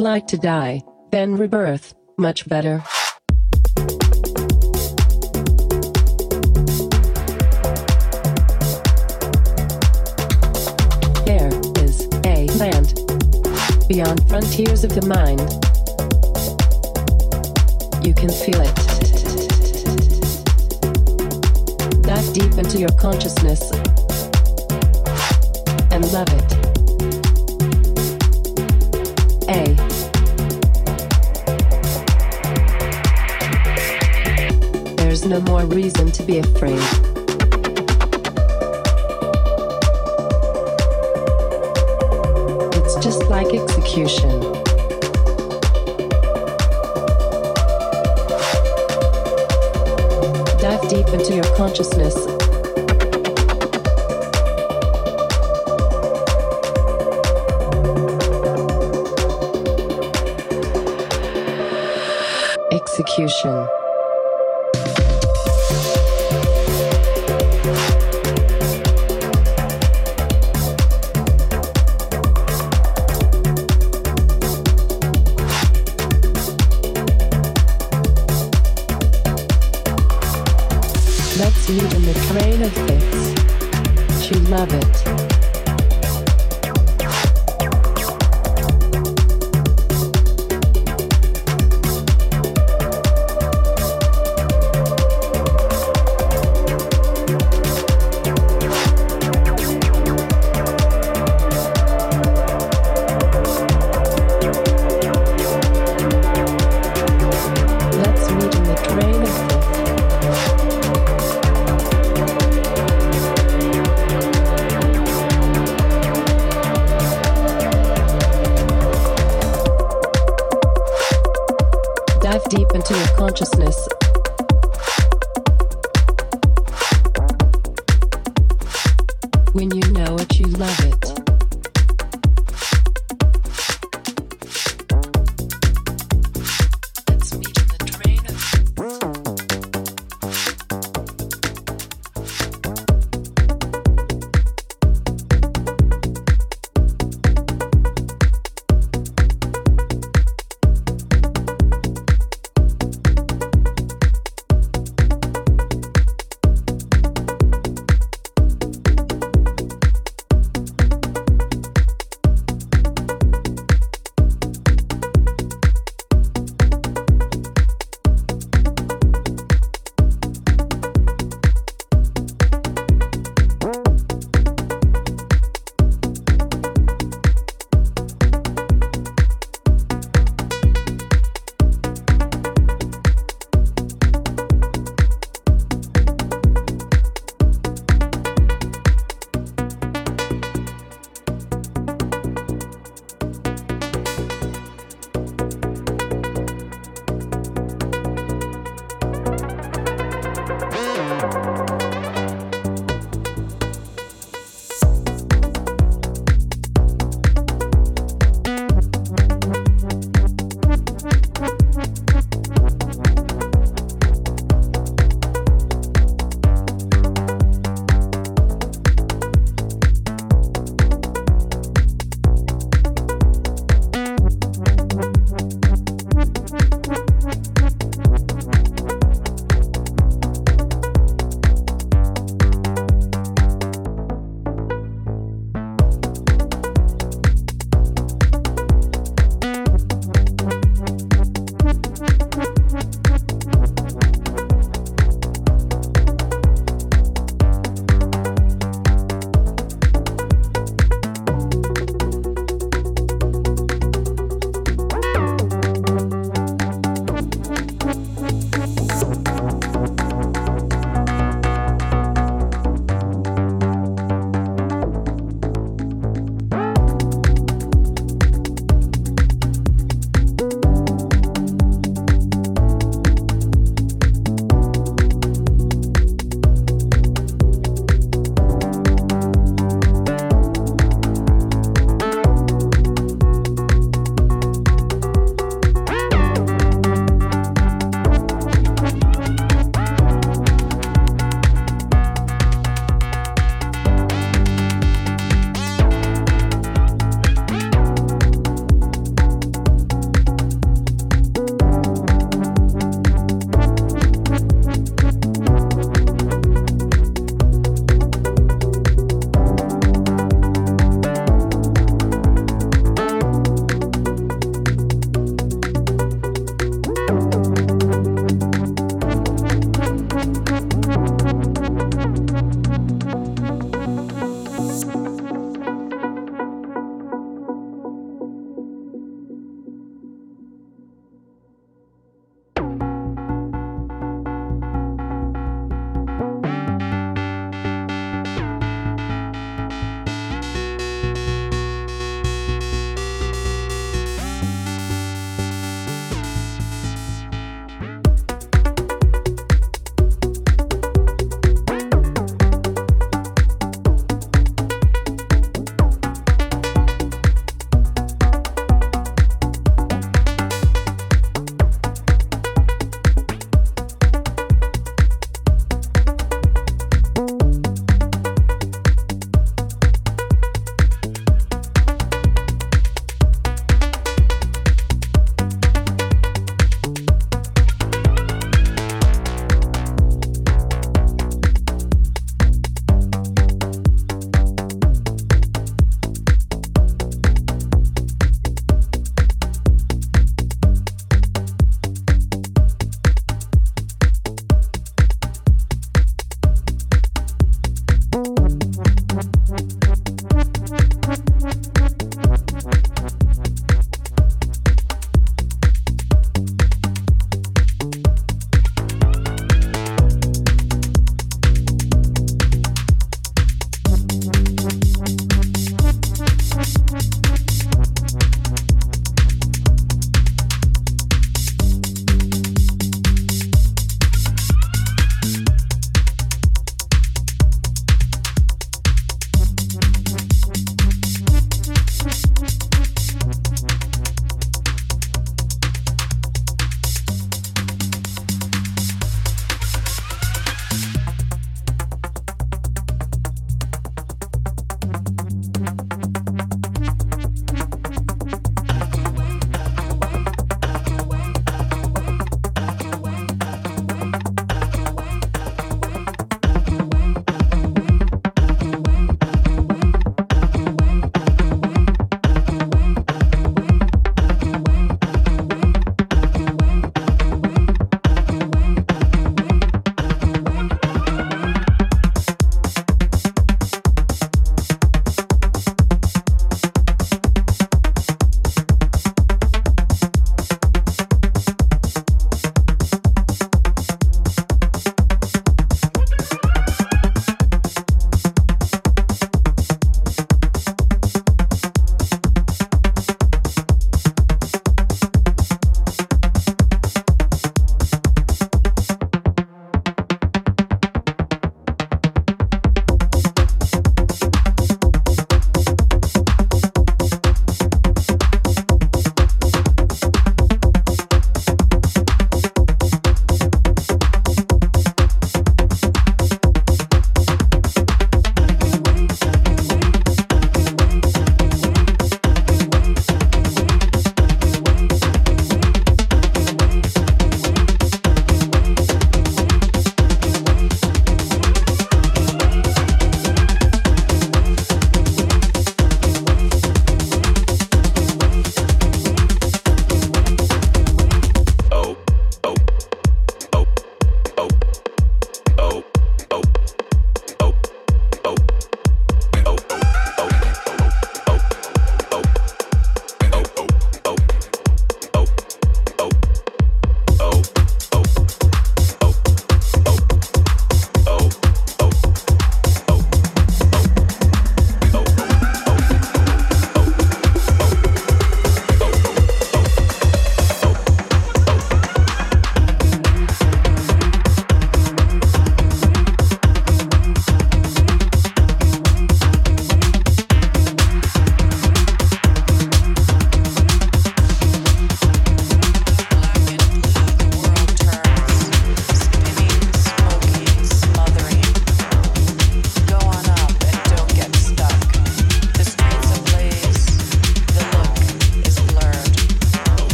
Like to die, then rebirth, much better. There is a land beyond frontiers of the mind. You can feel it. Dive deep into your consciousness and love it. No more reason to be afraid. It's just like execution. Dive deep into your consciousness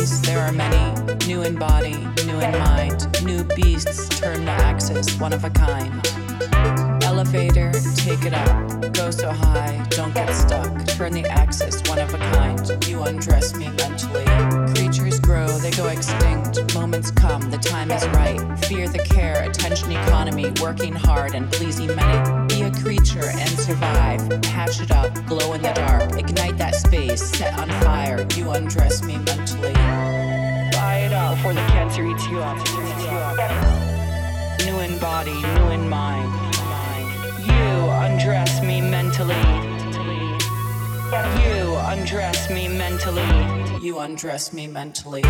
There are many. New in body, new in mind. New beasts turn to axis, one of a kind. Elevator, take it up. Go so high, don't get stuck. Turn the axis, one of a kind. You undress me mentally. Creatures grow, they go extinct. Moments come, the time is right. Fear the care, attention economy, working hard and pleasing many. Be a creature and survive. Hatch it up, glow in the dark. Ignite that space, set on fire. You undress me mentally. It before the cancer eats you up. New in body, new in mind. You undress me mentally. You undress me mentally. You undress me mentally.